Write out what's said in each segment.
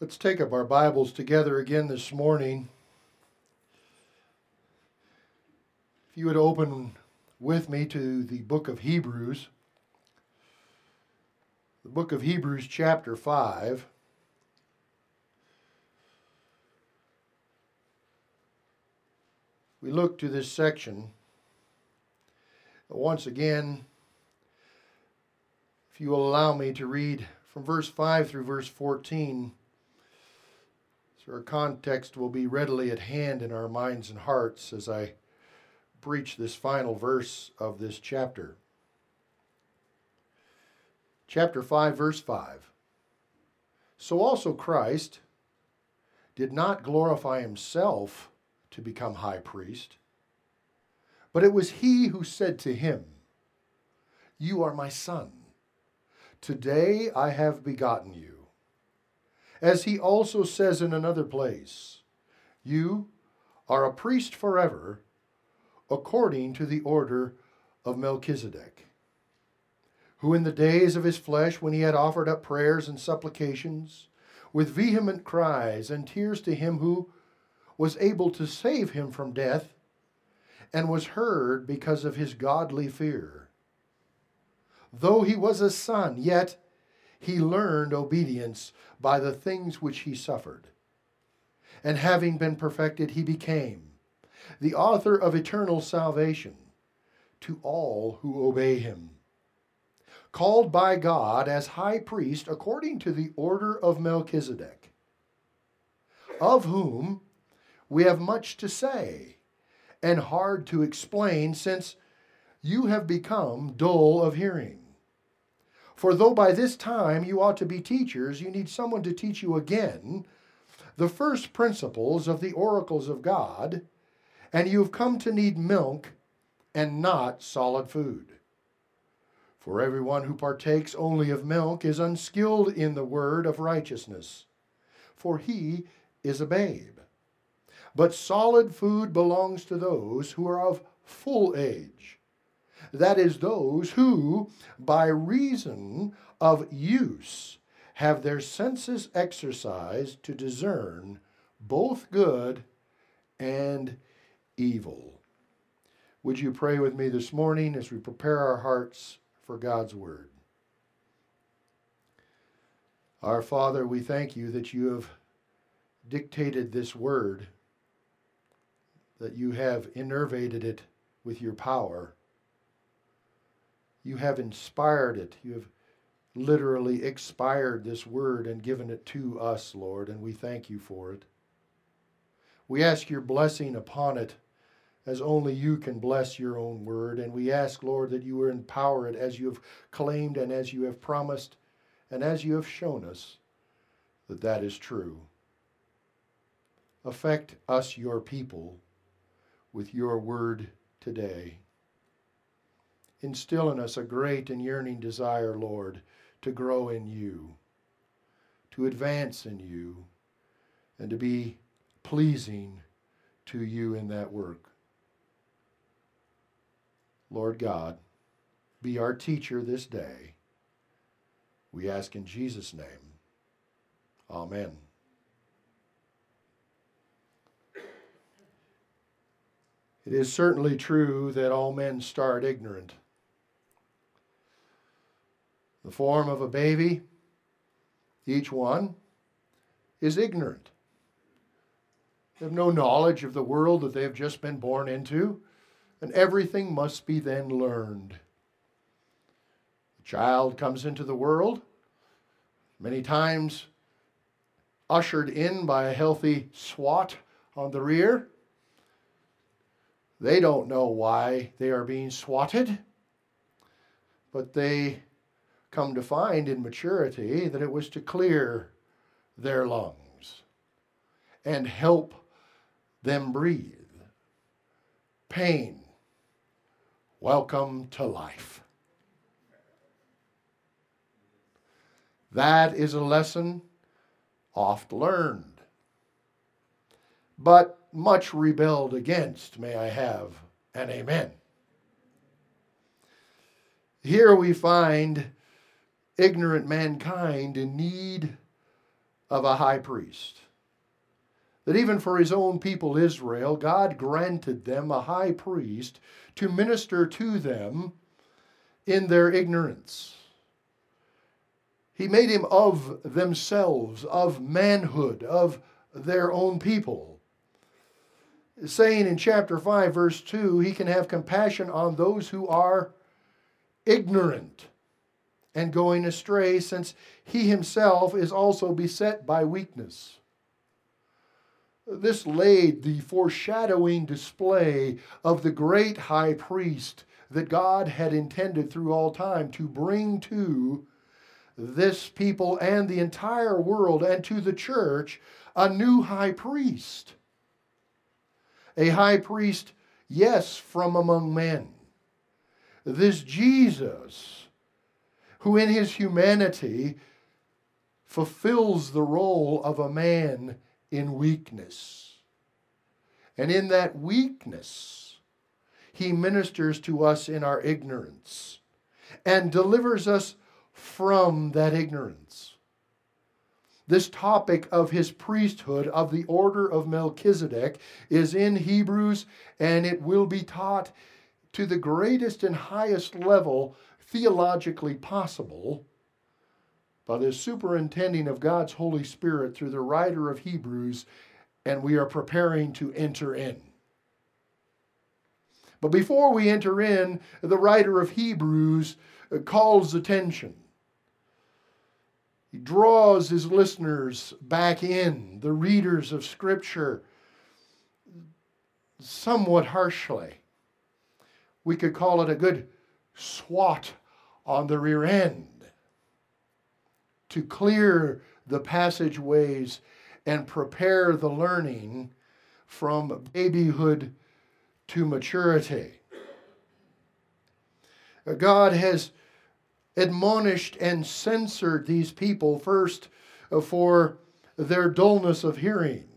Let's take up our Bibles together again this morning. If you would open with me to the book of Hebrews, the book of Hebrews, chapter 5. We look to this section. Once again, if you will allow me to read from verse 5 through verse 14 our context will be readily at hand in our minds and hearts as I preach this final verse of this chapter. Chapter 5, verse 5. So also Christ did not glorify himself to become high priest, but it was he who said to him, You are my son. Today I have begotten you. As he also says in another place, You are a priest forever, according to the order of Melchizedek, who in the days of his flesh, when he had offered up prayers and supplications, with vehement cries and tears to him who was able to save him from death, and was heard because of his godly fear. Though he was a son, yet he learned obedience by the things which he suffered. And having been perfected, he became the author of eternal salvation to all who obey him. Called by God as high priest according to the order of Melchizedek, of whom we have much to say and hard to explain, since you have become dull of hearing. For though by this time you ought to be teachers, you need someone to teach you again the first principles of the oracles of God, and you have come to need milk and not solid food. For everyone who partakes only of milk is unskilled in the word of righteousness, for he is a babe. But solid food belongs to those who are of full age that is, those who, by reason of use, have their senses exercised to discern both good and evil. Would you pray with me this morning as we prepare our hearts for God's Word? Our Father, we thank you that you have dictated this Word, that you have innervated it with your power you have inspired it. You have literally expired this word and given it to us, Lord, and we thank you for it. We ask your blessing upon it as only you can bless your own word. And we ask, Lord, that you empower it as you have claimed and as you have promised and as you have shown us that that is true. Affect us, your people, with your word today. Instill in us a great and yearning desire, Lord, to grow in you, to advance in you, and to be pleasing to you in that work. Lord God, be our teacher this day. We ask in Jesus' name. Amen. It is certainly true that all men start ignorant the form of a baby, each one is ignorant. They have no knowledge of the world that they have just been born into, and everything must be then learned. The child comes into the world, many times ushered in by a healthy swat on the rear. They don't know why they are being swatted, but they come to find in maturity that it was to clear their lungs and help them breathe. Pain, welcome to life. That is a lesson oft learned, but much rebelled against, may I have an amen. Here we find ignorant mankind in need of a high priest. That even for his own people Israel, God granted them a high priest to minister to them in their ignorance. He made him of themselves, of manhood, of their own people. Saying in chapter 5, verse 2, he can have compassion on those who are ignorant and going astray, since he himself is also beset by weakness. This laid the foreshadowing display of the great high priest that God had intended through all time to bring to this people and the entire world and to the church a new high priest. A high priest, yes, from among men. This Jesus, who in his humanity fulfills the role of a man in weakness. And in that weakness, he ministers to us in our ignorance and delivers us from that ignorance. This topic of his priesthood of the order of Melchizedek is in Hebrews, and it will be taught to the greatest and highest level theologically possible by the superintending of God's Holy Spirit through the writer of Hebrews, and we are preparing to enter in. But before we enter in, the writer of Hebrews uh, calls attention he draws his listeners back in, the readers of Scripture, somewhat harshly. We could call it a good swat on the rear end to clear the passageways and prepare the learning from babyhood to maturity. God has admonished and censored these people first for their dullness of hearing.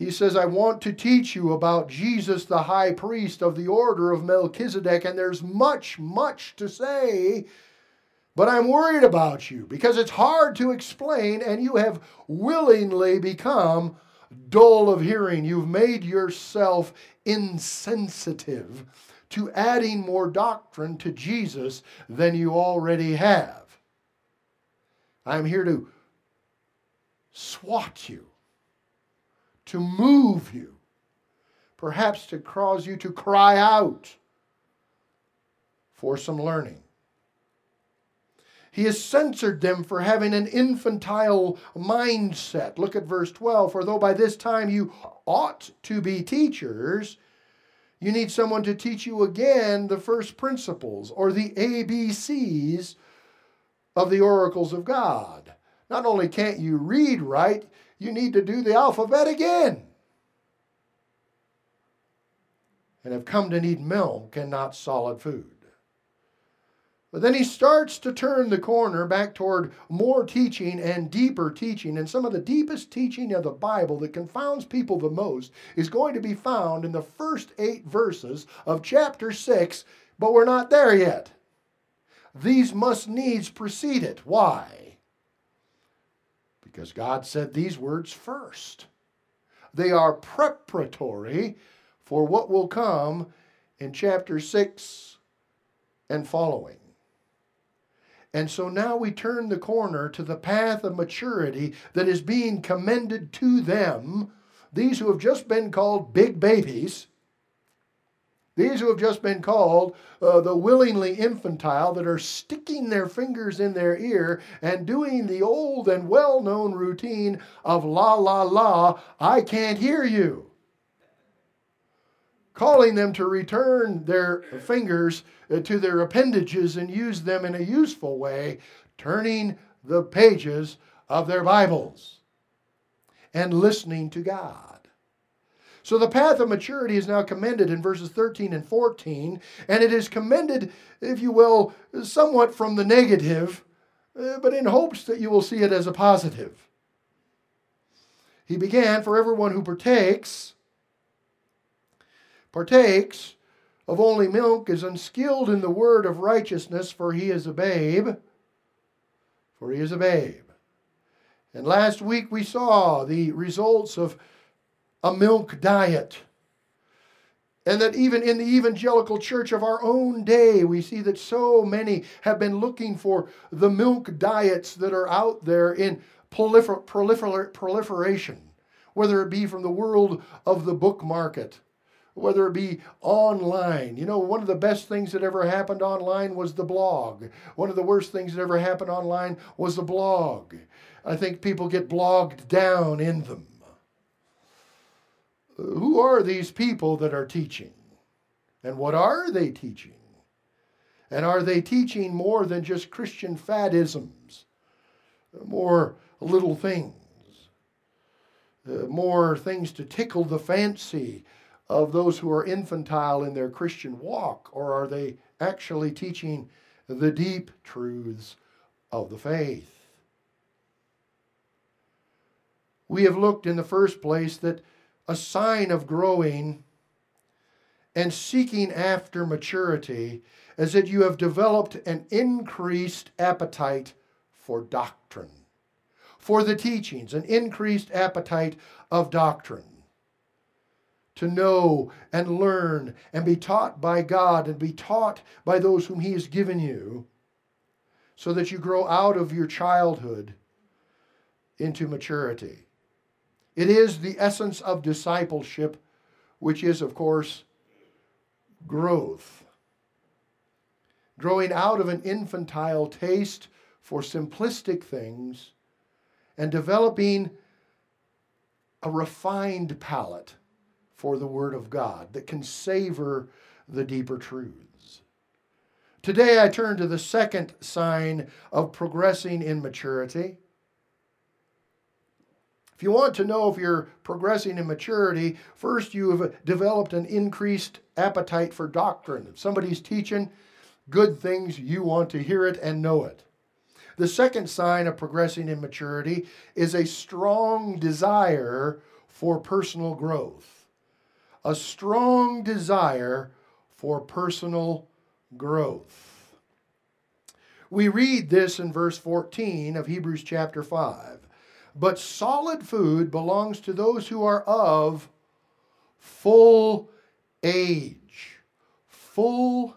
He says, I want to teach you about Jesus, the high priest of the order of Melchizedek, and there's much, much to say, but I'm worried about you because it's hard to explain, and you have willingly become dull of hearing. You've made yourself insensitive to adding more doctrine to Jesus than you already have. I'm here to swat you, to move you, perhaps to cause you to cry out for some learning. He has censored them for having an infantile mindset. Look at verse 12. For though by this time you ought to be teachers, you need someone to teach you again the first principles or the ABCs of the oracles of God. Not only can't you read right, you need to do the alphabet again. And have come to need milk and not solid food. But then he starts to turn the corner back toward more teaching and deeper teaching. And some of the deepest teaching of the Bible that confounds people the most is going to be found in the first eight verses of chapter 6, but we're not there yet. These must needs precede it. Why? Because God said these words first. They are preparatory for what will come in chapter 6 and following. And so now we turn the corner to the path of maturity that is being commended to them, these who have just been called big babies, these who have just been called uh, the willingly infantile that are sticking their fingers in their ear and doing the old and well known routine of la la la, I can't hear you calling them to return their fingers uh, to their appendages and use them in a useful way, turning the pages of their Bibles and listening to God. So the path of maturity is now commended in verses 13 and 14, and it is commended, if you will, somewhat from the negative, uh, but in hopes that you will see it as a positive. He began, For everyone who partakes, partakes of only milk is unskilled in the word of righteousness, for he is a babe. For he is a babe. And last week we saw the results of a milk diet. And that even in the evangelical church of our own day, we see that so many have been looking for the milk diets that are out there in prolifer- prolifer- proliferation, whether it be from the world of the book market, whether it be online. You know, one of the best things that ever happened online was the blog. One of the worst things that ever happened online was the blog. I think people get blogged down in them. Who are these people that are teaching? And what are they teaching? And are they teaching more than just Christian fadisms? More little things? Uh, more things to tickle the fancy of those who are infantile in their Christian walk? Or are they actually teaching the deep truths of the faith? We have looked in the first place that a sign of growing and seeking after maturity is that you have developed an increased appetite for doctrine, for the teachings, an increased appetite of doctrine. To know and learn and be taught by God and be taught by those whom He has given you, so that you grow out of your childhood into maturity. It is the essence of discipleship, which is, of course, growth. Growing out of an infantile taste for simplistic things and developing a refined palate for the Word of God that can savor the deeper truths. Today I turn to the second sign of progressing in maturity if you want to know if you're progressing in maturity, first you have developed an increased appetite for doctrine. If somebody's teaching good things, you want to hear it and know it. The second sign of progressing in maturity is a strong desire for personal growth. A strong desire for personal growth. We read this in verse 14 of Hebrews chapter 5. But solid food belongs to those who are of full age. Full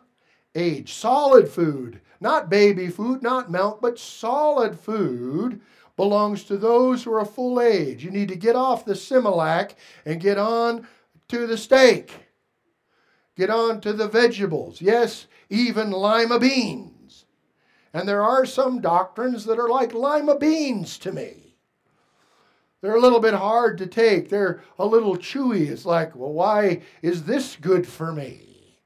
age. Solid food, not baby food, not milk, but solid food belongs to those who are of full age. You need to get off the Similac and get on to the steak. Get on to the vegetables. Yes, even lima beans. And there are some doctrines that are like lima beans to me. They're a little bit hard to take. They're a little chewy. It's like, well, why is this good for me?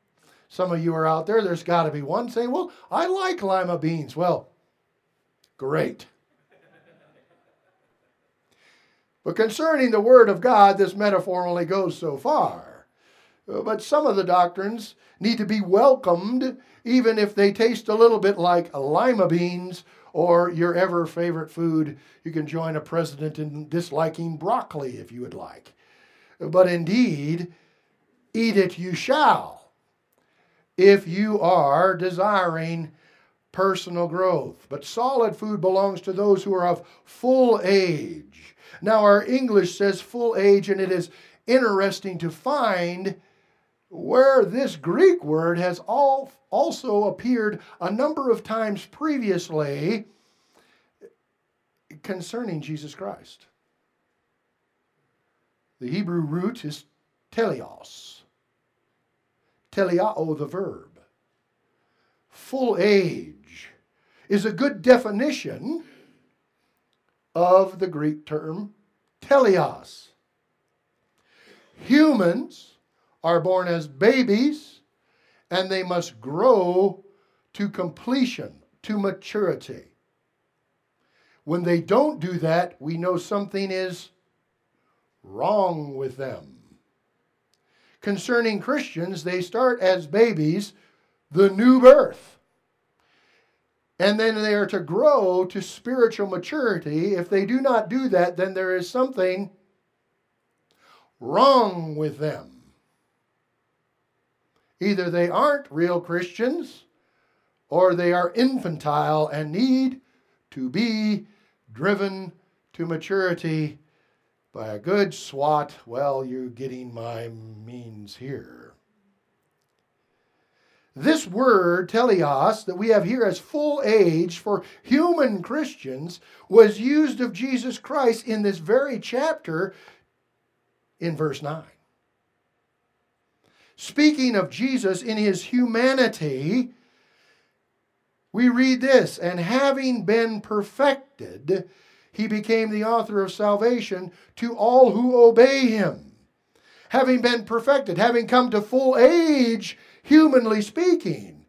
Some of you are out there, there's got to be one saying, well, I like lima beans. Well, great. but concerning the Word of God, this metaphor only goes so far. Uh, but some of the doctrines need to be welcomed, even if they taste a little bit like lima beans or your ever favorite food. You can join a president in disliking broccoli if you would like. But indeed, eat it you shall if you are desiring personal growth. But solid food belongs to those who are of full age. Now, our English says full age, and it is interesting to find where this Greek word has all also appeared a number of times previously concerning Jesus Christ. The Hebrew root is teleos. Teleao, the verb. Full age is a good definition of the Greek term teleos. Humans are born as babies and they must grow to completion, to maturity. When they don't do that, we know something is wrong with them. Concerning Christians, they start as babies, the new birth. And then they are to grow to spiritual maturity. If they do not do that, then there is something wrong with them. Either they aren't real Christians or they are infantile and need to be driven to maturity by a good swat. Well, you're getting my means here. This word, teleos, that we have here as full age for human Christians, was used of Jesus Christ in this very chapter in verse 9. Speaking of Jesus in his humanity, we read this, and having been perfected, he became the author of salvation to all who obey him. Having been perfected, having come to full age, humanly speaking.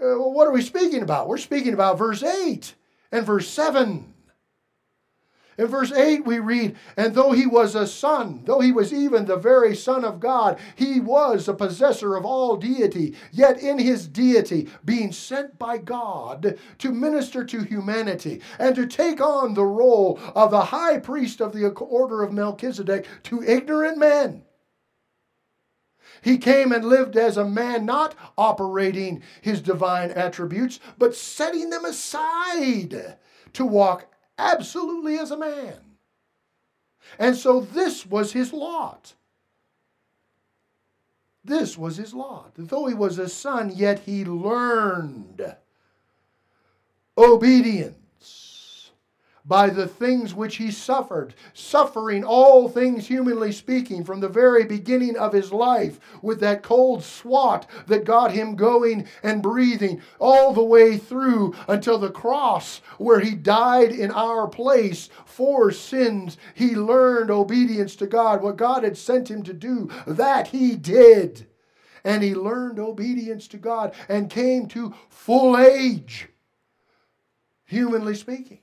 Uh, what are we speaking about? We're speaking about verse 8 and verse 7. In verse 8, we read, And though he was a son, though he was even the very Son of God, he was a possessor of all deity, yet in his deity, being sent by God to minister to humanity and to take on the role of the high priest of the order of Melchizedek to ignorant men. He came and lived as a man, not operating his divine attributes, but setting them aside to walk absolutely as a man. And so this was his lot. This was his lot. Though he was a son, yet he learned obedience by the things which he suffered, suffering all things humanly speaking from the very beginning of his life with that cold swat that got him going and breathing all the way through until the cross where he died in our place for sins. He learned obedience to God. What God had sent him to do, that he did. And he learned obedience to God and came to full age, humanly speaking.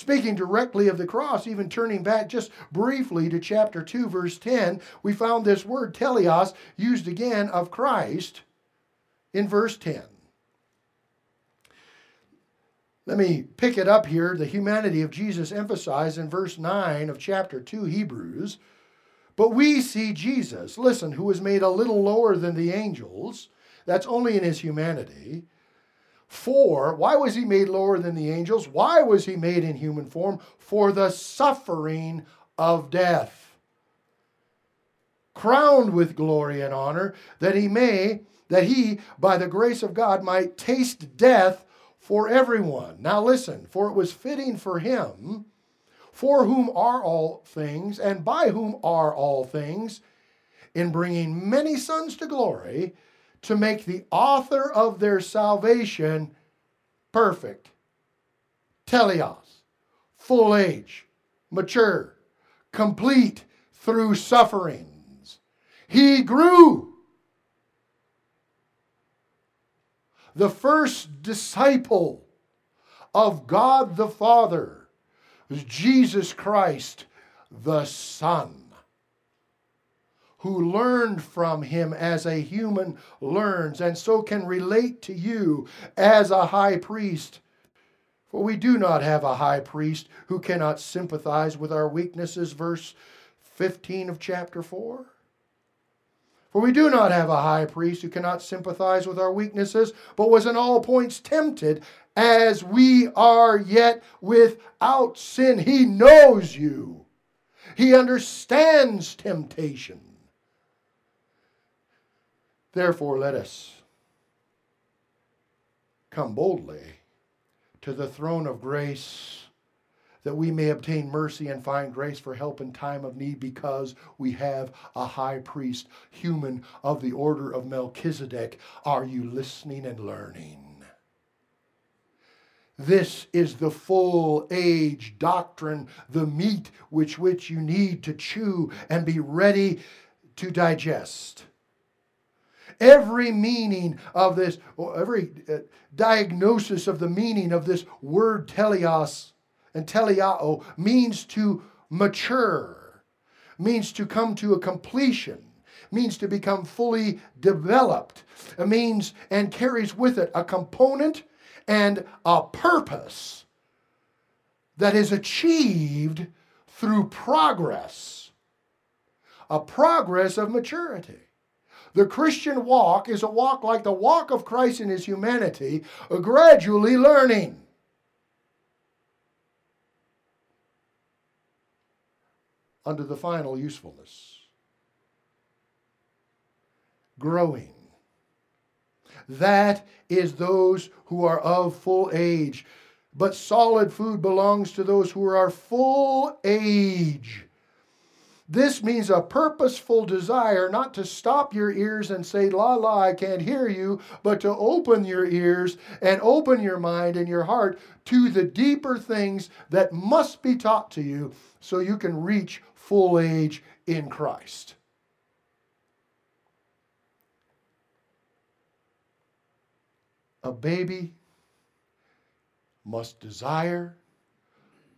Speaking directly of the cross, even turning back just briefly to chapter 2, verse 10, we found this word teleos used again of Christ in verse 10. Let me pick it up here. The humanity of Jesus emphasized in verse 9 of chapter 2, Hebrews. But we see Jesus, listen, who was made a little lower than the angels. That's only in his humanity for, why was he made lower than the angels? Why was he made in human form? For the suffering of death. Crowned with glory and honor, that he may, that he, by the grace of God, might taste death for everyone. Now listen, for it was fitting for him, for whom are all things, and by whom are all things, in bringing many sons to glory, to make the author of their salvation perfect. Teleos, full age, mature, complete through sufferings. He grew. The first disciple of God the Father was Jesus Christ the Son who learned from him as a human learns, and so can relate to you as a high priest. For we do not have a high priest who cannot sympathize with our weaknesses, verse 15 of chapter 4. For we do not have a high priest who cannot sympathize with our weaknesses, but was in all points tempted as we are, yet without sin. He knows you, He understands temptation. Therefore, let us come boldly to the throne of grace that we may obtain mercy and find grace for help in time of need because we have a high priest, human of the order of Melchizedek. Are you listening and learning? This is the full age doctrine, the meat which which you need to chew and be ready to digest every meaning of this, every uh, diagnosis of the meaning of this word teleos and teleao means to mature, means to come to a completion, means to become fully developed, it means and carries with it a component and a purpose that is achieved through progress, a progress of maturity. The Christian walk is a walk like the walk of Christ in his humanity, gradually learning. Under the final usefulness. Growing. That is those who are of full age. But solid food belongs to those who are full age. This means a purposeful desire not to stop your ears and say, La la, I can't hear you, but to open your ears and open your mind and your heart to the deeper things that must be taught to you so you can reach full age in Christ. A baby must desire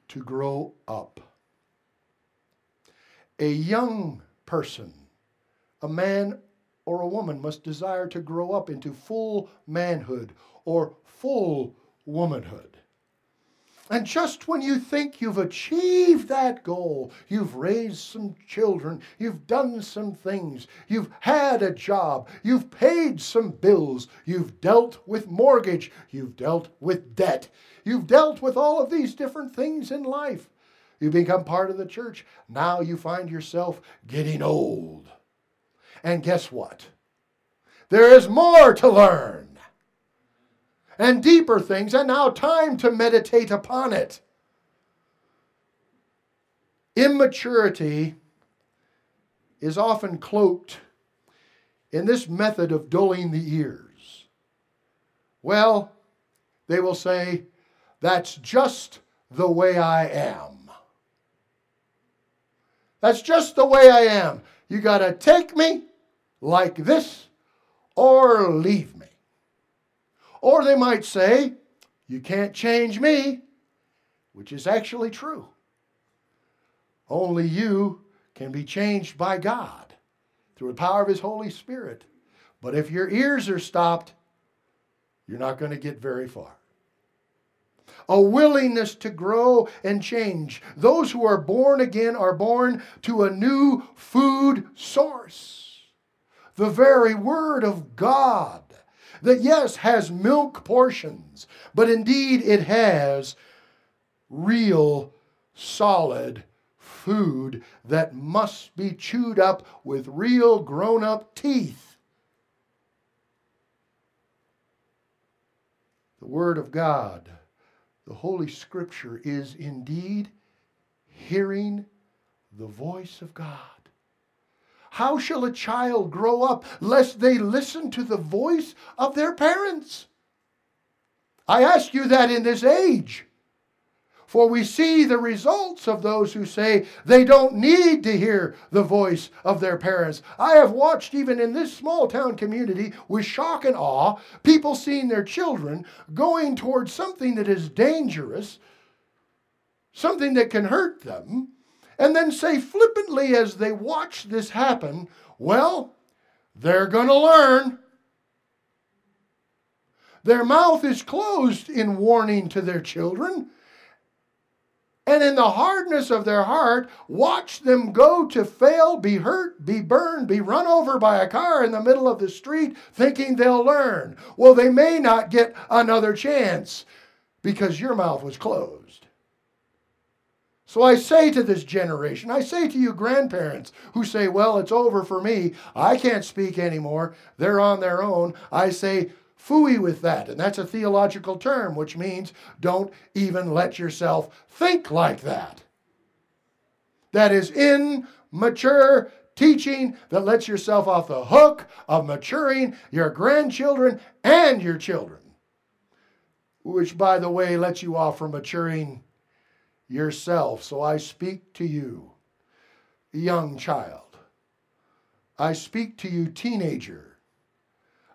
to grow up. A young person, a man or a woman, must desire to grow up into full manhood or full womanhood. And just when you think you've achieved that goal, you've raised some children, you've done some things, you've had a job, you've paid some bills, you've dealt with mortgage, you've dealt with debt, you've dealt with all of these different things in life. You become part of the church. Now you find yourself getting old. And guess what? There is more to learn and deeper things, and now time to meditate upon it. Immaturity is often cloaked in this method of dulling the ears. Well, they will say, that's just the way I am. That's just the way I am. You got to take me like this or leave me. Or they might say, You can't change me, which is actually true. Only you can be changed by God through the power of His Holy Spirit. But if your ears are stopped, you're not going to get very far. A willingness to grow and change. Those who are born again are born to a new food source. The very Word of God that, yes, has milk portions, but indeed it has real, solid food that must be chewed up with real grown up teeth. The Word of God, the Holy Scripture, is indeed hearing the voice of God. How shall a child grow up lest they listen to the voice of their parents? I ask you that in this age. For we see the results of those who say they don't need to hear the voice of their parents. I have watched, even in this small town community, with shock and awe, people seeing their children going towards something that is dangerous, something that can hurt them, and then say flippantly as they watch this happen, well, they're going to learn. Their mouth is closed in warning to their children. And in the hardness of their heart, watch them go to fail, be hurt, be burned, be run over by a car in the middle of the street, thinking they'll learn. Well, they may not get another chance because your mouth was closed. So I say to this generation, I say to you grandparents who say, well, it's over for me. I can't speak anymore. They're on their own. I say, fooey with that. And that's a theological term, which means don't even let yourself think like that. That is immature teaching that lets yourself off the hook of maturing your grandchildren and your children. Which, by the way, lets you off from maturing yourself. So I speak to you, young child. I speak to you, teenager.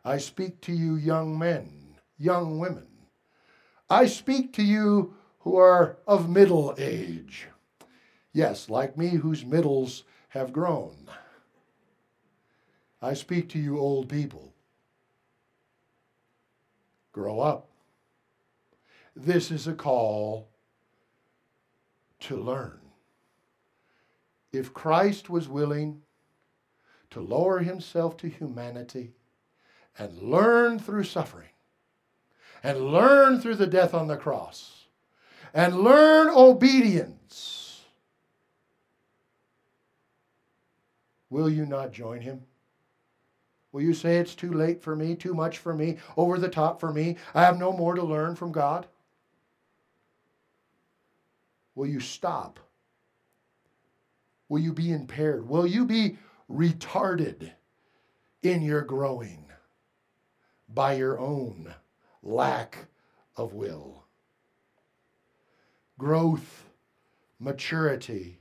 I speak to you, young men, young women. I speak to you who are of middle age. Yes, like me, whose middles have grown. I speak to you, old people. Grow up. This is a call to learn. If Christ was willing to lower himself to humanity and learn through suffering, and learn through the death on the cross, and learn obedience, will you not join him? Will you say it's too late for me, too much for me, over the top for me? I have no more to learn from God? Will you stop? Will you be impaired? Will you be retarded in your growing by your own lack of will? Growth, maturity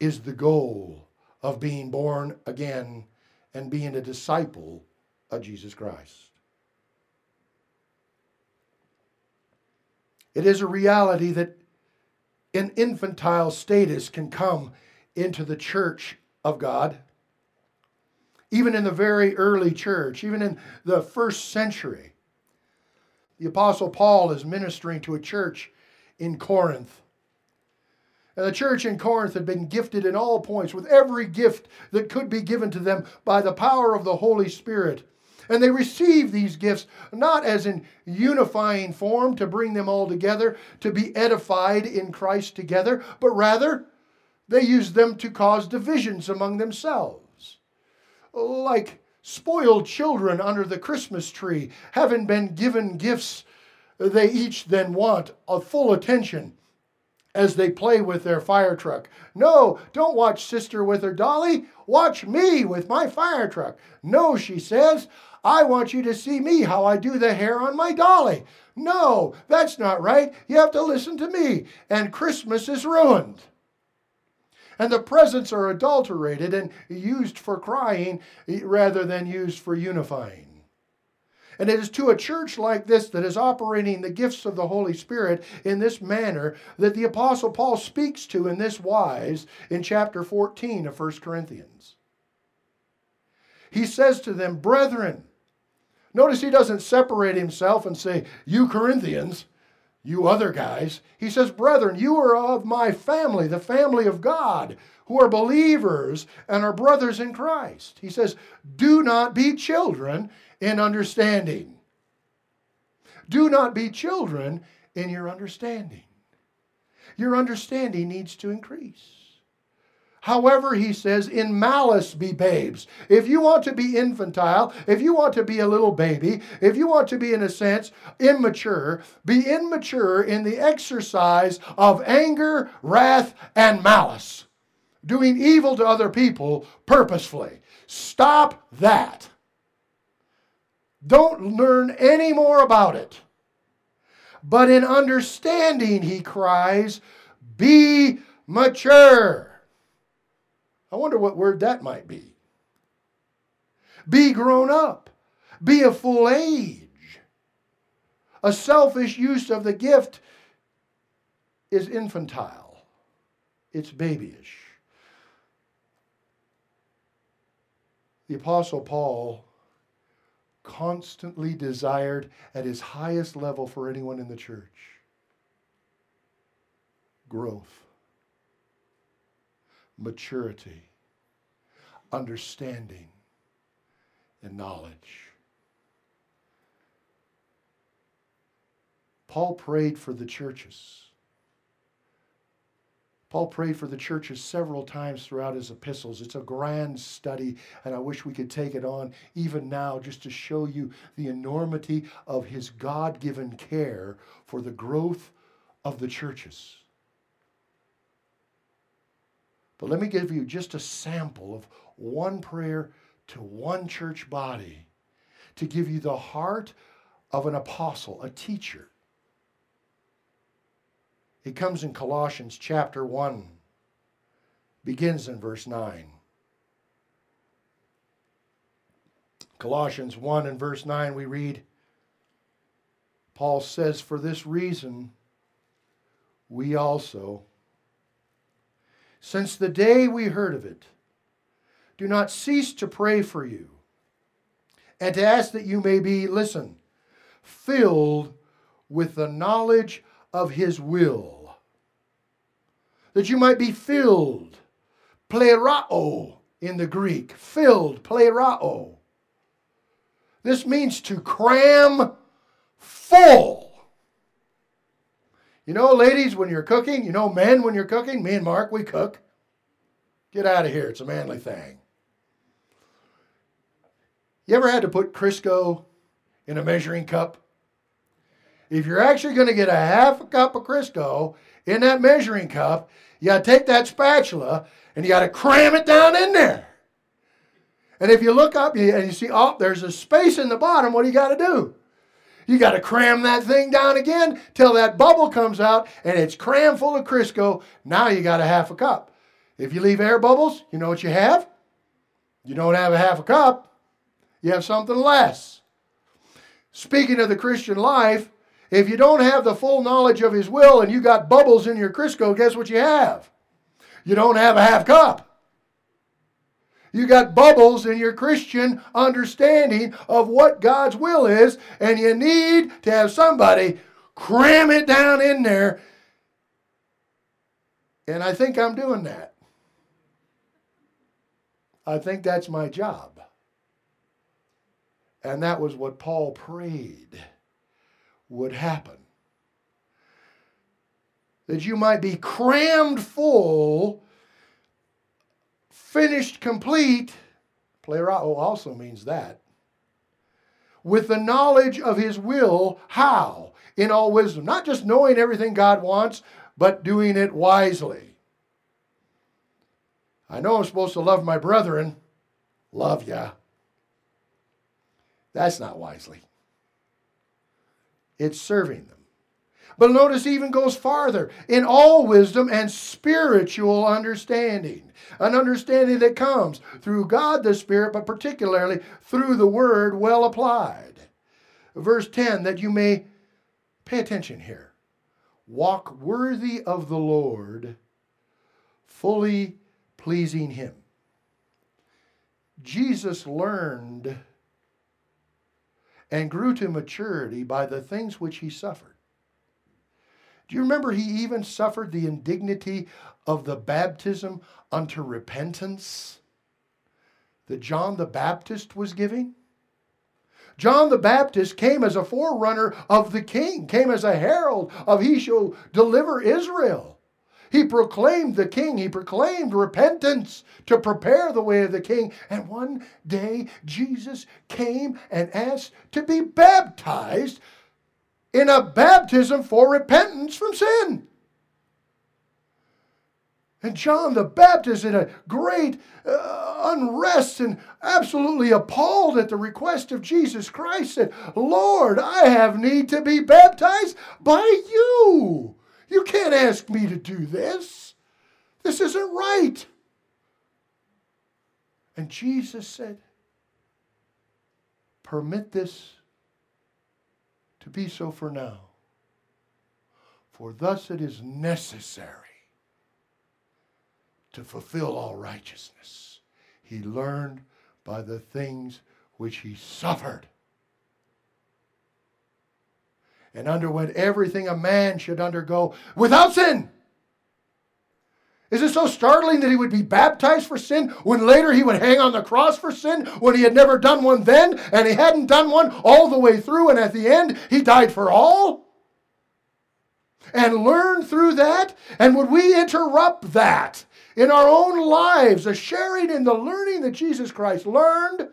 is the goal of being born again and being a disciple of Jesus Christ. It is a reality that an infantile status can come into the church of God. Even in the very early church, even in the first century, the Apostle Paul is ministering to a church in Corinth. And the church in Corinth had been gifted in all points with every gift that could be given to them by the power of the Holy Spirit. And they received these gifts not as in unifying form to bring them all together, to be edified in Christ together, but rather they used them to cause divisions among themselves. Like spoiled children under the Christmas tree, having been given gifts, they each then want a full attention as they play with their fire truck. No, don't watch sister with her dolly. Watch me with my fire truck. No, she says, I want you to see me how I do the hair on my dolly. No, that's not right. You have to listen to me. And Christmas is ruined. And the presents are adulterated and used for crying rather than used for unifying. And it is to a church like this that is operating the gifts of the Holy Spirit in this manner that the Apostle Paul speaks to in this wise in chapter 14 of 1 Corinthians. He says to them, Brethren, notice he doesn't separate himself and say, You Corinthians, you other guys. He says, Brethren, you are of my family, the family of God, who are believers and are brothers in Christ. He says, Do not be children in understanding. Do not be children in your understanding. Your understanding needs to increase. However, he says, in malice be babes. If you want to be infantile, if you want to be a little baby, if you want to be, in a sense, immature, be immature in the exercise of anger, wrath, and malice. Doing evil to other people purposefully. Stop that. Don't learn any more about it. But in understanding, he cries, be mature. I wonder what word that might be. Be grown up. Be of full age. A selfish use of the gift is infantile, it's babyish. The Apostle Paul constantly desired at his highest level for anyone in the church growth, maturity, understanding, and knowledge. Paul prayed for the churches Paul prayed for the churches several times throughout his epistles. It's a grand study, and I wish we could take it on even now just to show you the enormity of his God given care for the growth of the churches. But let me give you just a sample of one prayer to one church body to give you the heart of an apostle, a teacher it comes in Colossians chapter 1, begins in verse 9. Colossians 1 and verse 9, we read, Paul says, For this reason, we also, since the day we heard of it, do not cease to pray for you and to ask that you may be, listen, filled with the knowledge of his will, that you might be filled, plerao in the Greek, filled, plerao. This means to cram full. You know, ladies, when you're cooking, you know, men, when you're cooking, me and Mark, we cook. Get out of here. It's a manly thing. You ever had to put Crisco in a measuring cup? If you're actually going to get a half a cup of Crisco in that measuring cup, you got to take that spatula and you got to cram it down in there. And if you look up and you see, oh, there's a space in the bottom, what do you got to do? You got to cram that thing down again till that bubble comes out and it's crammed full of Crisco. Now you got a half a cup. If you leave air bubbles, you know what you have? You don't have a half a cup, you have something less. Speaking of the Christian life, if you don't have the full knowledge of His will and you got bubbles in your Crisco, guess what you have? You don't have a half cup. You got bubbles in your Christian understanding of what God's will is, and you need to have somebody cram it down in there. And I think I'm doing that. I think that's my job. And that was what Paul prayed would happen. That you might be crammed full finished complete, plerao also means that, with the knowledge of his will. How? In all wisdom. Not just knowing everything God wants, but doing it wisely. I know I'm supposed to love my brethren. Love ya. That's not wisely. It's serving them. But notice even goes farther in all wisdom and spiritual understanding. An understanding that comes through God the Spirit, but particularly through the Word well applied. Verse 10 that you may pay attention here. Walk worthy of the Lord, fully pleasing Him. Jesus learned and grew to maturity by the things which he suffered. Do you remember he even suffered the indignity of the baptism unto repentance that John the Baptist was giving? John the Baptist came as a forerunner of the king, came as a herald of he shall deliver Israel. He proclaimed the king, he proclaimed repentance to prepare the way of the king. And one day Jesus came and asked to be baptized in a baptism for repentance from sin. And John the Baptist, in a great uh, unrest and absolutely appalled at the request of Jesus Christ, said, Lord, I have need to be baptized by you. You can't ask me to do this. This isn't right. And Jesus said, Permit this be so for now. For thus it is necessary to fulfill all righteousness. He learned by the things which he suffered and underwent everything a man should undergo without sin. Is it so startling that he would be baptized for sin when later he would hang on the cross for sin when he had never done one then and he hadn't done one all the way through and at the end he died for all? And learn through that? And would we interrupt that in our own lives, a sharing in the learning that Jesus Christ learned?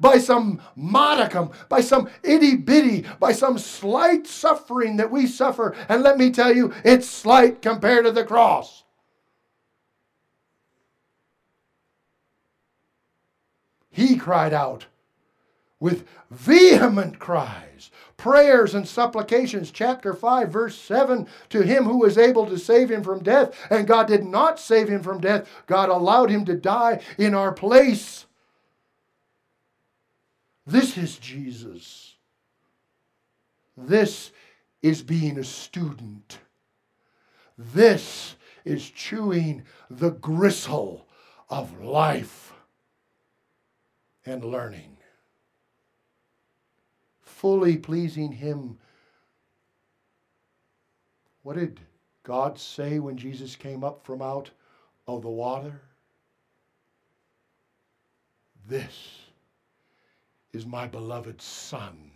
by some modicum, by some itty bitty, by some slight suffering that we suffer. And let me tell you, it's slight compared to the cross. He cried out with vehement cries, prayers, and supplications. Chapter 5, verse 7 to him who was able to save him from death. And God did not save him from death, God allowed him to die in our place. This is Jesus. This is being a student. This is chewing the gristle of life and learning. Fully pleasing Him. What did God say when Jesus came up from out of the water? This is my beloved Son,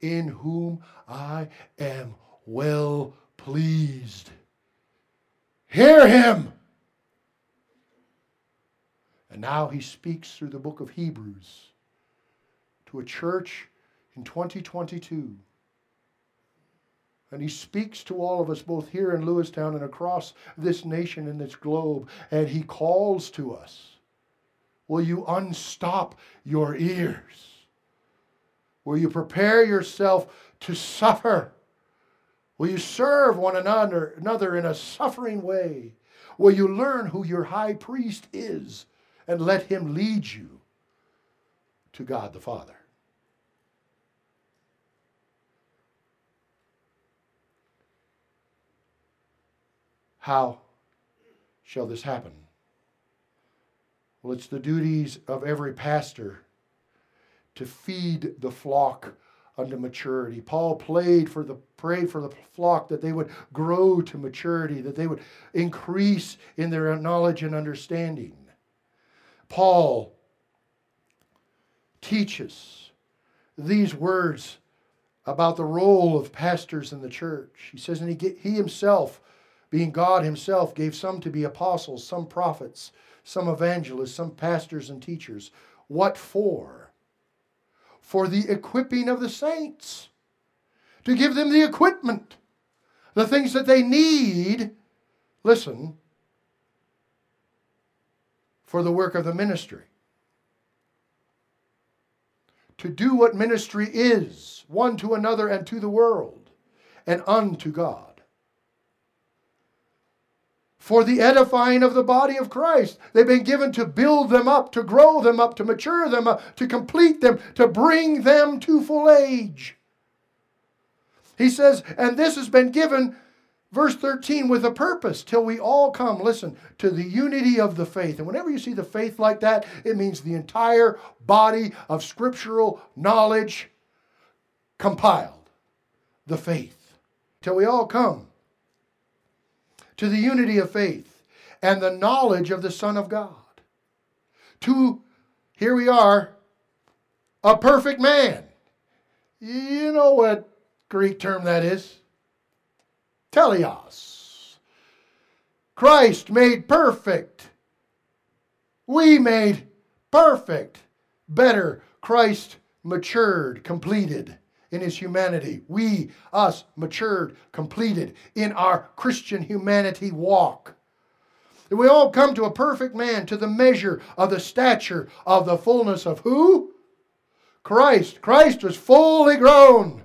in whom I am well pleased. Hear him. And now he speaks through the book of Hebrews to a church in 2022. And he speaks to all of us, both here in Lewistown and across this nation and this globe. And he calls to us Will you unstop your ears? Will you prepare yourself to suffer? Will you serve one another, in a suffering way? Will you learn who your high priest is and let him lead you to God the Father? How shall this happen? Well, it's the duties of every pastor to feed the flock unto maturity. Paul played for the prayed for the flock that they would grow to maturity, that they would increase in their knowledge and understanding. Paul teaches these words about the role of pastors in the church. He says, and he, he himself being God Himself, gave some to be apostles, some prophets, some evangelists, some pastors and teachers. What for? For the equipping of the saints, to give them the equipment, the things that they need. Listen, for the work of the ministry. To do what ministry is, one to another and to the world, and unto God for the edifying of the body of Christ. They've been given to build them up, to grow them up, to mature them up, to complete them, to bring them to full age. He says, and this has been given, verse 13, with a purpose, till we all come, listen, to the unity of the faith. And whenever you see the faith like that, it means the entire body of scriptural knowledge compiled. The faith. Till we all come to the unity of faith and the knowledge of the Son of God. To, here we are, a perfect man. You know what Greek term that is? Teleos. Christ made perfect. We made perfect. Better, Christ matured, completed in his humanity. We, us, matured, completed in our Christian humanity walk. And we all come to a perfect man, to the measure of the stature of the fullness of who? Christ. Christ was fully grown.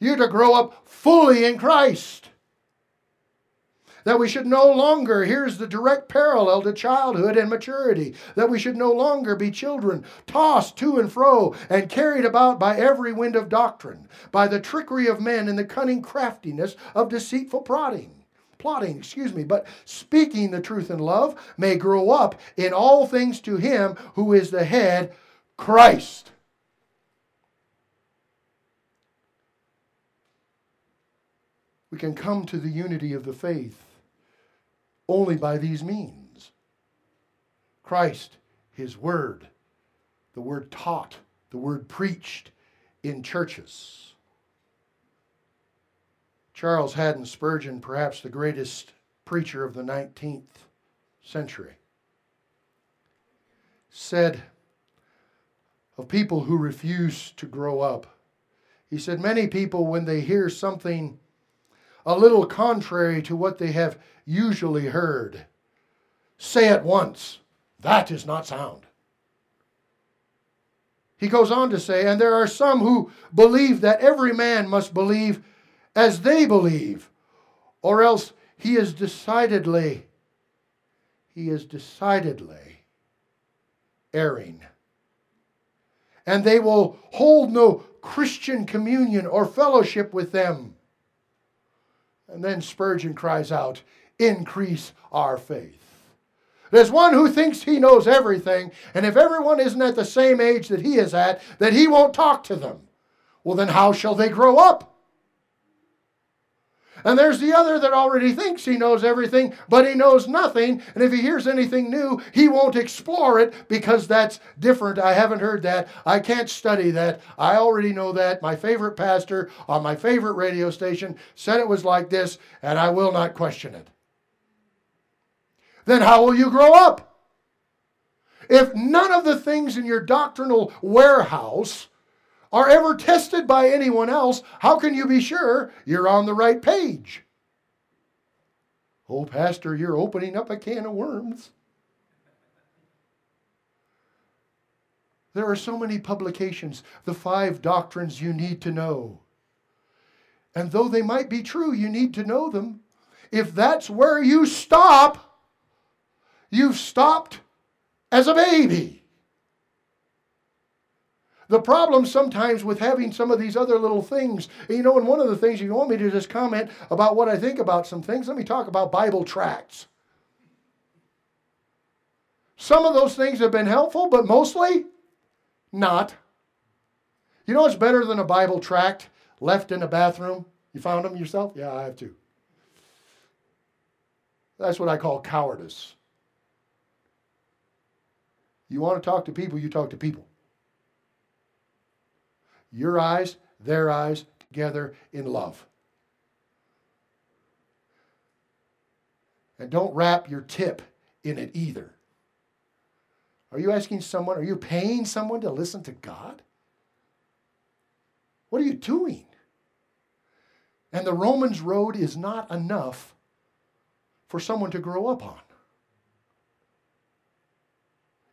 You're to grow up fully in Christ that we should no longer, here's the direct parallel to childhood and maturity, that we should no longer be children tossed to and fro and carried about by every wind of doctrine, by the trickery of men and the cunning craftiness of deceitful prodding plotting, excuse me, but speaking the truth in love may grow up in all things to him who is the head, Christ. We can come to the unity of the faith only by these means. Christ, His Word, the Word taught, the Word preached in churches. Charles Haddon Spurgeon, perhaps the greatest preacher of the 19th century, said of people who refuse to grow up, he said, Many people, when they hear something a little contrary to what they have usually heard. Say at once, that is not sound. He goes on to say, and there are some who believe that every man must believe as they believe, or else he is decidedly, he is decidedly erring. And they will hold no Christian communion or fellowship with them. And then Spurgeon cries out, Increase our faith. There's one who thinks he knows everything, and if everyone isn't at the same age that he is at, that he won't talk to them. Well, then how shall they grow up? And there's the other that already thinks he knows everything, but he knows nothing. And if he hears anything new, he won't explore it because that's different. I haven't heard that. I can't study that. I already know that. My favorite pastor on my favorite radio station said it was like this, and I will not question it. Then how will you grow up? If none of the things in your doctrinal warehouse are ever tested by anyone else, how can you be sure you're on the right page? Oh, Pastor, you're opening up a can of worms. There are so many publications, the five doctrines you need to know. And though they might be true, you need to know them. If that's where you stop, you've stopped as a baby. The problem sometimes with having some of these other little things, you know, and one of the things you want me to just comment about what I think about some things, let me talk about Bible tracts. Some of those things have been helpful, but mostly not. You know what's better than a Bible tract left in a bathroom? You found them yourself? Yeah, I have too. That's what I call cowardice. You want to talk to people, you talk to people. Your eyes, their eyes, together in love. And don't wrap your tip in it either. Are you asking someone, are you paying someone to listen to God? What are you doing? And the Romans road is not enough for someone to grow up on.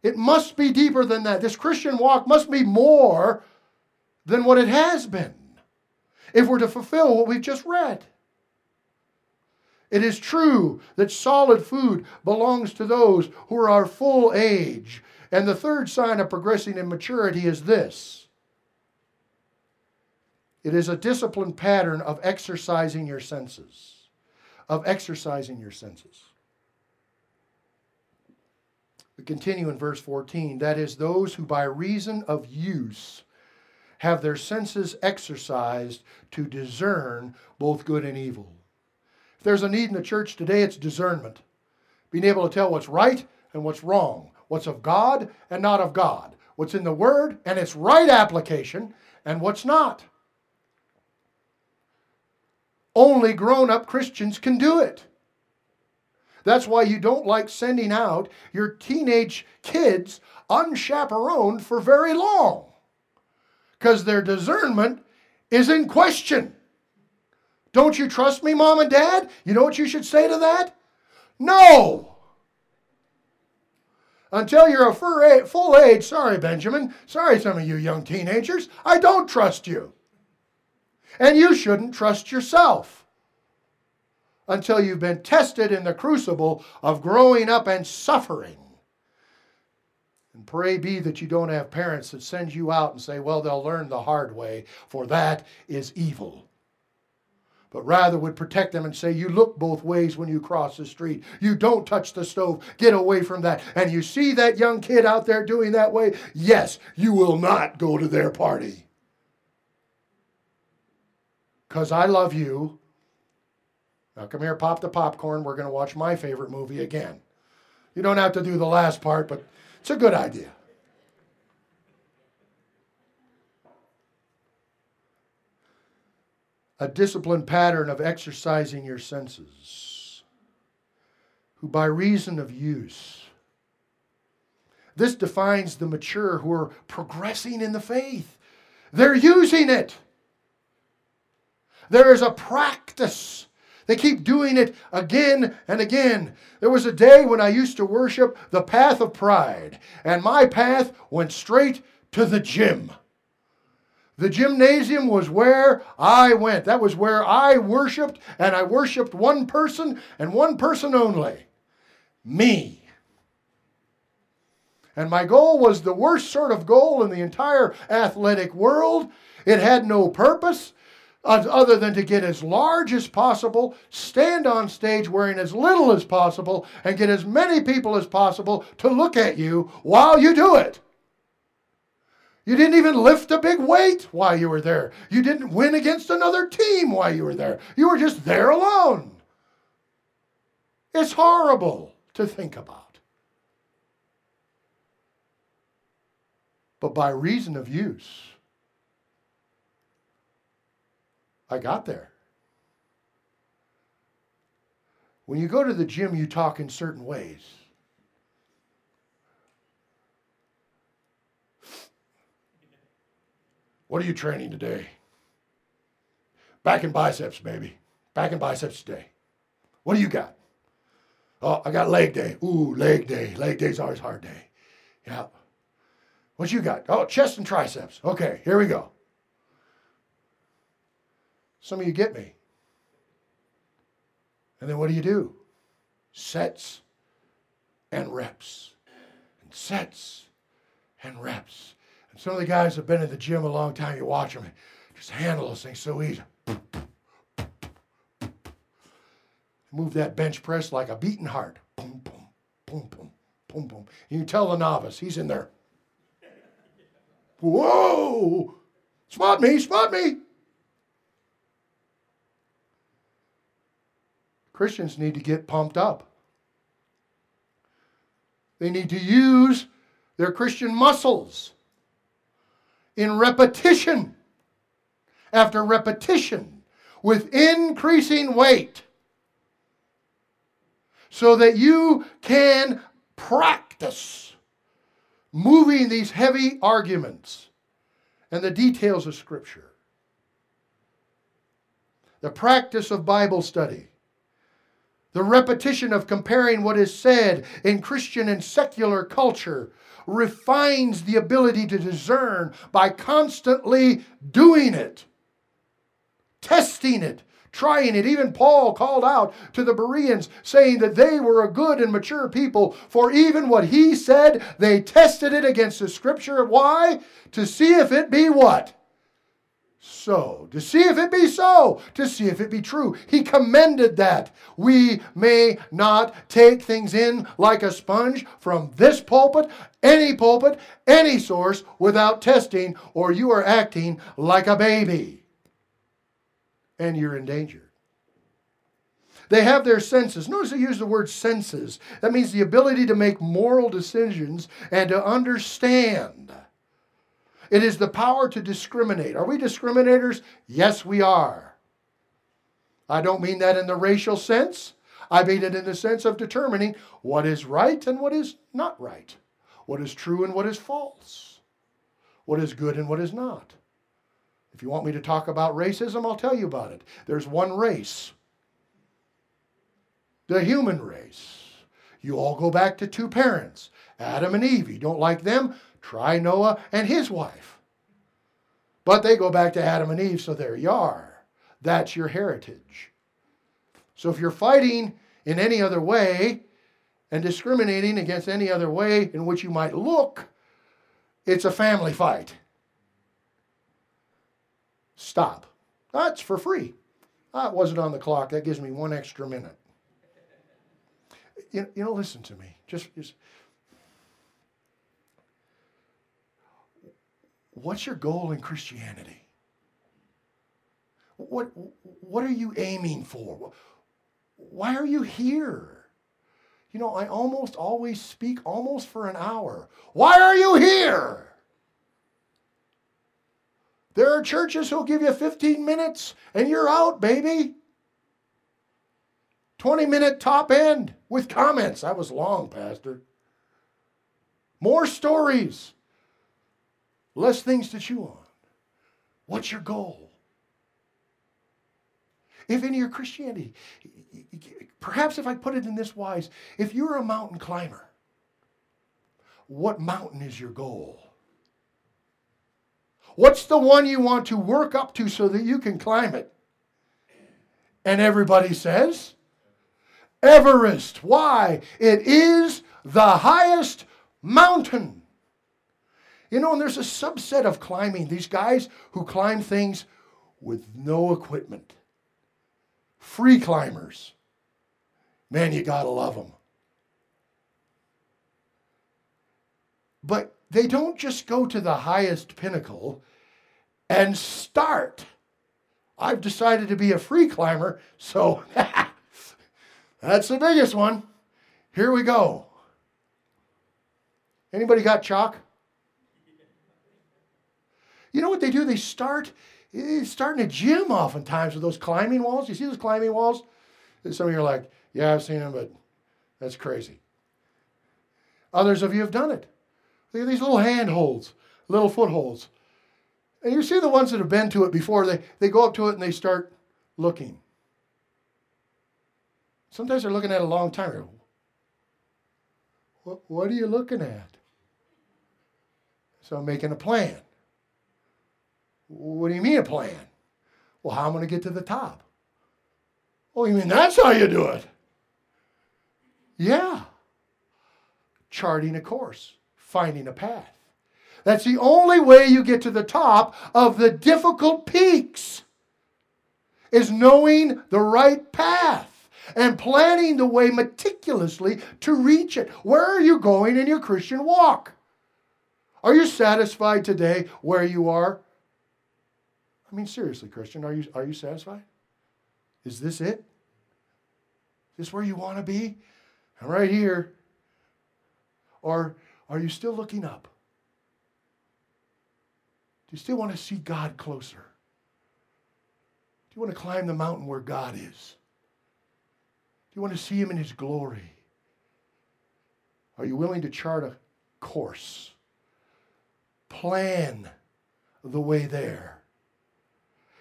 It must be deeper than that. This Christian walk must be more than what it has been if we're to fulfill what we've just read. It is true that solid food belongs to those who are our full age. And the third sign of progressing in maturity is this it is a disciplined pattern of exercising your senses. Of exercising your senses. We continue in verse 14. That is, those who by reason of use have their senses exercised to discern both good and evil. If there's a need in the church today, it's discernment. Being able to tell what's right and what's wrong, what's of God and not of God, what's in the Word and its right application, and what's not. Only grown up Christians can do it. That's why you don't like sending out your teenage kids unchaperoned for very long because their discernment is in question. Don't you trust me, mom and dad? You know what you should say to that? No. Until you're a full age, sorry, Benjamin, sorry, some of you young teenagers, I don't trust you. And you shouldn't trust yourself until you've been tested in the crucible of growing up and suffering. And pray be that you don't have parents that send you out and say, well, they'll learn the hard way, for that is evil. But rather would protect them and say, you look both ways when you cross the street. You don't touch the stove. Get away from that. And you see that young kid out there doing that way? Yes, you will not go to their party. Because I love you. Now come here, pop the popcorn. We're going to watch my favorite movie again. You don't have to do the last part, but it's a good idea. A disciplined pattern of exercising your senses, who by reason of use, this defines the mature who are progressing in the faith. They're using it. There is a practice they keep doing it again and again. There was a day when I used to worship the path of pride, and my path went straight to the gym. The gymnasium was where I went. That was where I worshiped, and I worshiped one person and one person only me. And my goal was the worst sort of goal in the entire athletic world. It had no purpose other than to get as large as possible, stand on stage wearing as little as possible, and get as many people as possible to look at you while you do it. You didn't even lift a big weight while you were there. You didn't win against another team while you were there. You were just there alone. It's horrible to think about. But by reason of use, I got there. When you go to the gym, you talk in certain ways. What are you training today? Back and biceps, baby. Back and biceps today. What do you got? Oh, I got leg day. Ooh, leg day. Leg day's always hard day. Yeah. What you got? Oh, chest and triceps. Okay, here we go. Some of you get me. And then what do you do? Sets and reps. And sets and reps. And some of the guys have been in the gym a long time, you watch them, just handle those things so easy. Move that bench press like a beating heart. Boom, boom, boom, boom, boom, boom. And you tell the novice, he's in there. Whoa! Spot me, spot me. Christians need to get pumped up. They need to use their Christian muscles in repetition after repetition with increasing weight so that you can practice moving these heavy arguments and the details of Scripture. The practice of Bible study the repetition of comparing what is said in Christian and secular culture refines the ability to discern by constantly doing it, testing it, trying it. Even Paul called out to the Bereans, saying that they were a good and mature people, for even what he said, they tested it against the scripture. Why? To see if it be what? So, to see if it be so, to see if it be true. He commended that. We may not take things in like a sponge from this pulpit, any pulpit, any source without testing, or you are acting like a baby. And you're in danger. They have their senses. Notice they use the word senses. That means the ability to make moral decisions and to understand. It is the power to discriminate. Are we discriminators? Yes, we are. I don't mean that in the racial sense. I mean it in the sense of determining what is right and what is not right, what is true and what is false, what is good and what is not. If you want me to talk about racism, I'll tell you about it. There's one race the human race. You all go back to two parents, Adam and Eve. You don't like them? Try Noah and his wife. But they go back to Adam and Eve, so there you are. That's your heritage. So if you're fighting in any other way and discriminating against any other way in which you might look, it's a family fight. Stop. That's for free. Ah, that wasn't on the clock. That gives me one extra minute. You, you know, listen to me. Just, just What's your goal in Christianity? What, what are you aiming for? Why are you here? You know, I almost always speak almost for an hour. Why are you here? There are churches who'll give you 15 minutes and you're out, baby. 20 minute top end with comments. That was long, Pastor. More stories less things to chew on. What's your goal? If in your Christianity, perhaps if I put it in this wise, if you're a mountain climber, what mountain is your goal? What's the one you want to work up to so that you can climb it? And everybody says, Everest. Why? It is the highest mountain. You know, and there's a subset of climbing, these guys who climb things with no equipment. Free climbers. Man, you gotta love them. But they don't just go to the highest pinnacle and start. I've decided to be a free climber, so that's the biggest one. Here we go. Anybody got chalk? You know what they do? They start eh, they start in a gym oftentimes with those climbing walls. You see those climbing walls? And some of you are like, yeah, I've seen them, but that's crazy. Others of you have done it. Look at these little handholds, little footholds. And you see the ones that have been to it before, they, they go up to it and they start looking. Sometimes they're looking at a long time. What, what are you looking at? So I'm making a plan. What do you mean a plan? Well, how am I going to get to the top? Oh, you mean that's how you do it? Yeah. Charting a course, finding a path. That's the only way you get to the top of the difficult peaks is knowing the right path and planning the way meticulously to reach it. Where are you going in your Christian walk? Are you satisfied today where you are? I mean, seriously, Christian, are you, are you satisfied? Is this it? Is this where you want to be? I'm right here. Or are you still looking up? Do you still want to see God closer? Do you want to climb the mountain where God is? Do you want to see Him in His glory? Are you willing to chart a course? plan the way there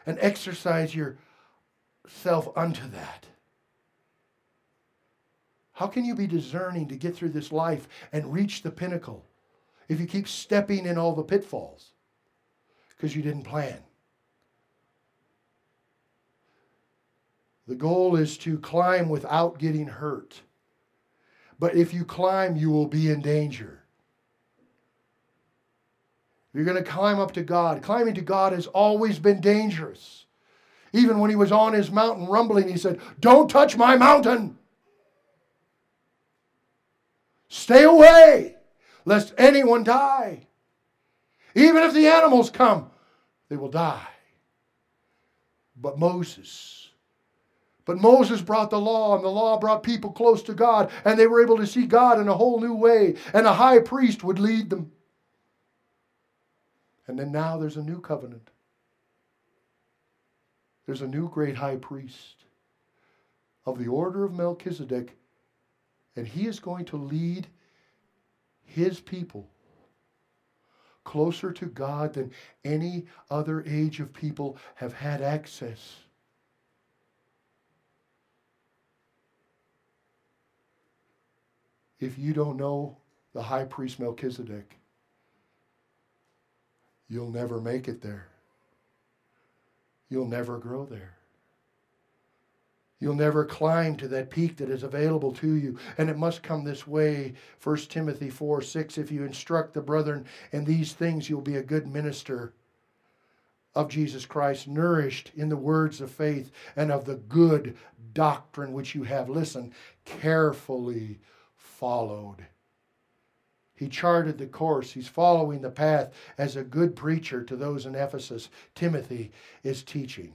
and exercise yourself unto that. How can you be discerning to get through this life and reach the pinnacle if you keep stepping in all the pitfalls because you didn't plan? The goal is to climb without getting hurt. But if you climb, you will be in danger. You're going to climb up to God. Climbing to God has always been dangerous. Even when he was on his mountain rumbling, he said, Don't touch my mountain. Stay away, lest anyone die. Even if the animals come, they will die. But Moses, but Moses brought the law, and the law brought people close to God, and they were able to see God in a whole new way, and a high priest would lead them. And then now there's a new covenant. There's a new great high priest of the order of Melchizedek, and he is going to lead his people closer to God than any other age of people have had access. If you don't know the high priest Melchizedek, you'll never make it there. You'll never grow there. You'll never climb to that peak that is available to you. And it must come this way. 1 Timothy 4 6. If you instruct the brethren in these things, you'll be a good minister of Jesus Christ, nourished in the words of faith and of the good doctrine which you have, listen, carefully followed. He charted the course. He's following the path as a good preacher to those in Ephesus. Timothy is teaching.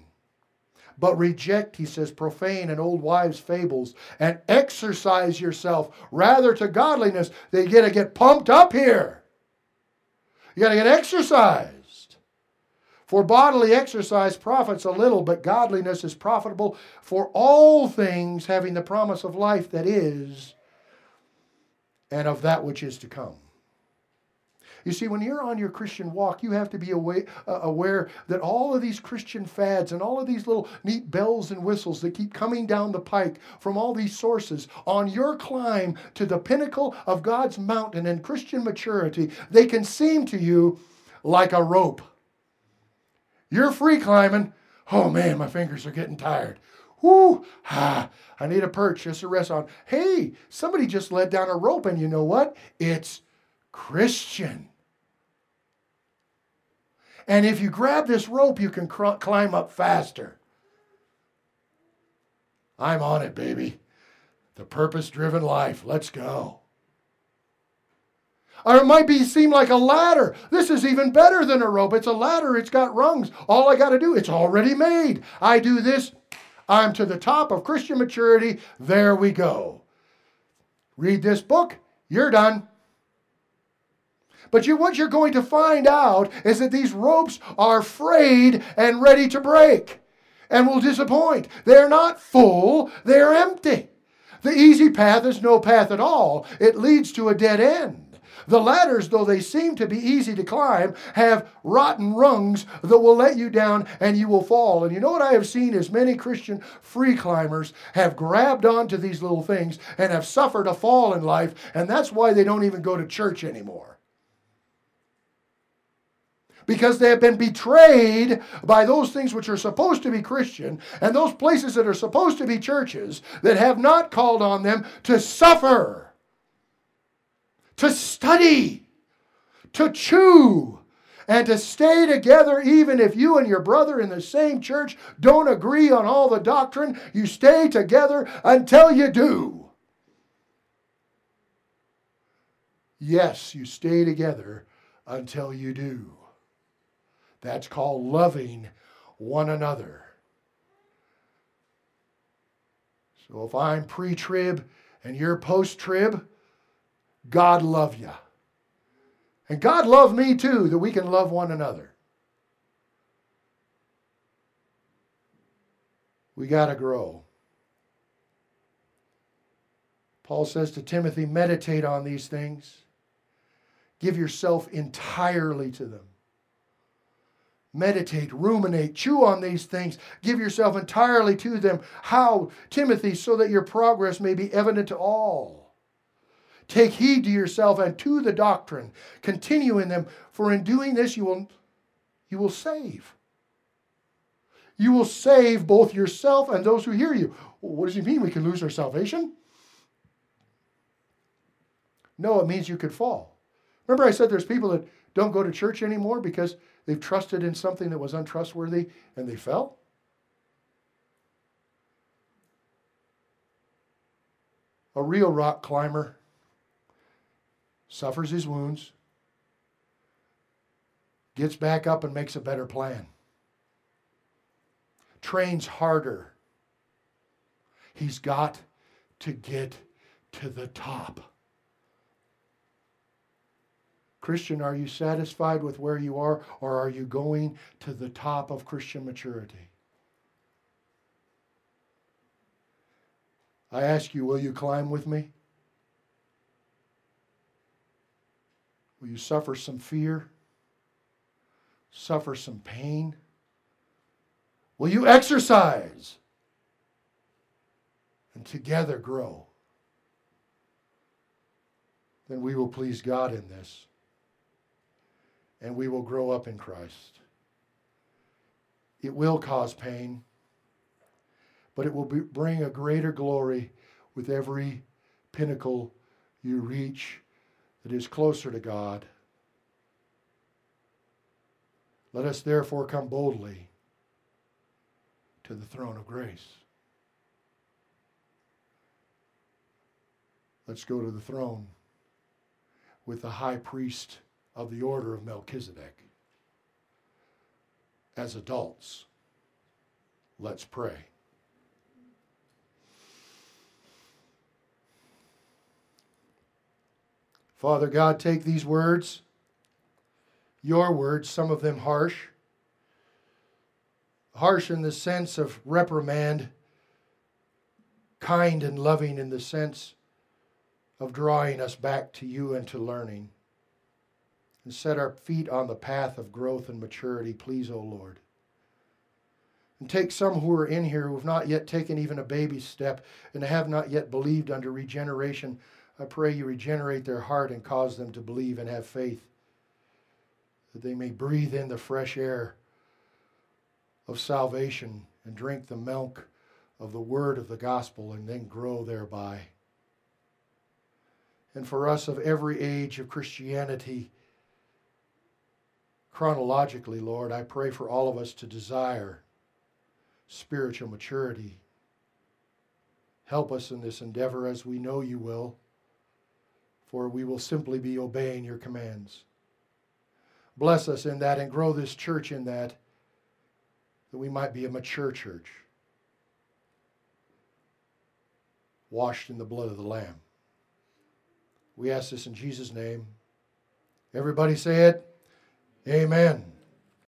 But reject, he says, profane and old wives' fables and exercise yourself rather to godliness. They got to get pumped up here. You got to get exercised. For bodily exercise profits a little, but godliness is profitable for all things, having the promise of life that is and of that which is to come. You see, when you're on your Christian walk, you have to be aware, uh, aware, that all of these Christian fads and all of these little neat bells and whistles that keep coming down the pike from all these sources on your climb to the pinnacle of God's mountain and Christian maturity, they can seem to you like a rope. You're free climbing. Oh man, my fingers are getting tired. Whoo, ah, I need a perch just to rest on. Hey, somebody just let down a rope, and you know what? It's Christian. And if you grab this rope, you can cr- climb up faster. I'm on it, baby. The purpose driven life. Let's go. Or it might be seem like a ladder. This is even better than a rope. It's a ladder, it's got rungs. All I got to do, it's already made. I do this, I'm to the top of Christian maturity. There we go. Read this book, you're done. But you, what you're going to find out is that these ropes are frayed and ready to break and will disappoint. They're not full, they're empty. The easy path is no path at all, it leads to a dead end. The ladders, though they seem to be easy to climb, have rotten rungs that will let you down and you will fall. And you know what I have seen is many Christian free climbers have grabbed onto these little things and have suffered a fall in life, and that's why they don't even go to church anymore because they have been betrayed by those things which are supposed to be Christian and those places that are supposed to be churches that have not called on them to suffer, to study, to chew, and to stay together even if you and your brother in the same church don't agree on all the doctrine. You stay together until you do. Yes, you stay together until you do. That's called loving one another. So if I'm pre trib and you're post trib, God love you. And God love me too, that we can love one another. We got to grow. Paul says to Timothy, meditate on these things. Give yourself entirely to them meditate, ruminate, chew on these things, give yourself entirely to them. How, Timothy, so that your progress may be evident to all. Take heed to yourself and to the doctrine. Continue in them, for in doing this you will, you will save. You will save both yourself and those who hear you. What does he mean? We can lose our salvation? No, it means you could fall. Remember, I said there's people that don't go to church anymore because They've trusted in something that was untrustworthy and they fell. A real rock climber suffers his wounds, gets back up and makes a better plan, trains harder. He's got to get to the top. Christian, are you satisfied with where you are, or are you going to the top of Christian maturity? I ask you, will you climb with me? Will you suffer some fear? Suffer some pain? Will you exercise? And together grow? Then we will please God in this and we will grow up in Christ. It will cause pain, but it will be, bring a greater glory with every pinnacle you reach that is closer to God. Let us therefore come boldly to the throne of grace. Let's go to the throne with the high priest of the order of Melchizedek. As adults, let's pray. Father God, take these words, your words, some of them harsh, harsh in the sense of reprimand, kind and loving in the sense of drawing us back to you and to learning and set our feet on the path of growth and maturity, please, O oh Lord. And take some who are in here who have not yet taken even a baby step and have not yet believed under regeneration. I pray you regenerate their heart and cause them to believe and have faith, that they may breathe in the fresh air of salvation and drink the milk of the word of the gospel and then grow thereby. And for us of every age of Christianity, chronologically, Lord, I pray for all of us to desire spiritual maturity. Help us in this endeavor as we know you will, for we will simply be obeying your commands. Bless us in that and grow this church in that, that we might be a mature church, washed in the blood of the Lamb. We ask this in Jesus' name. Everybody say it. Amen.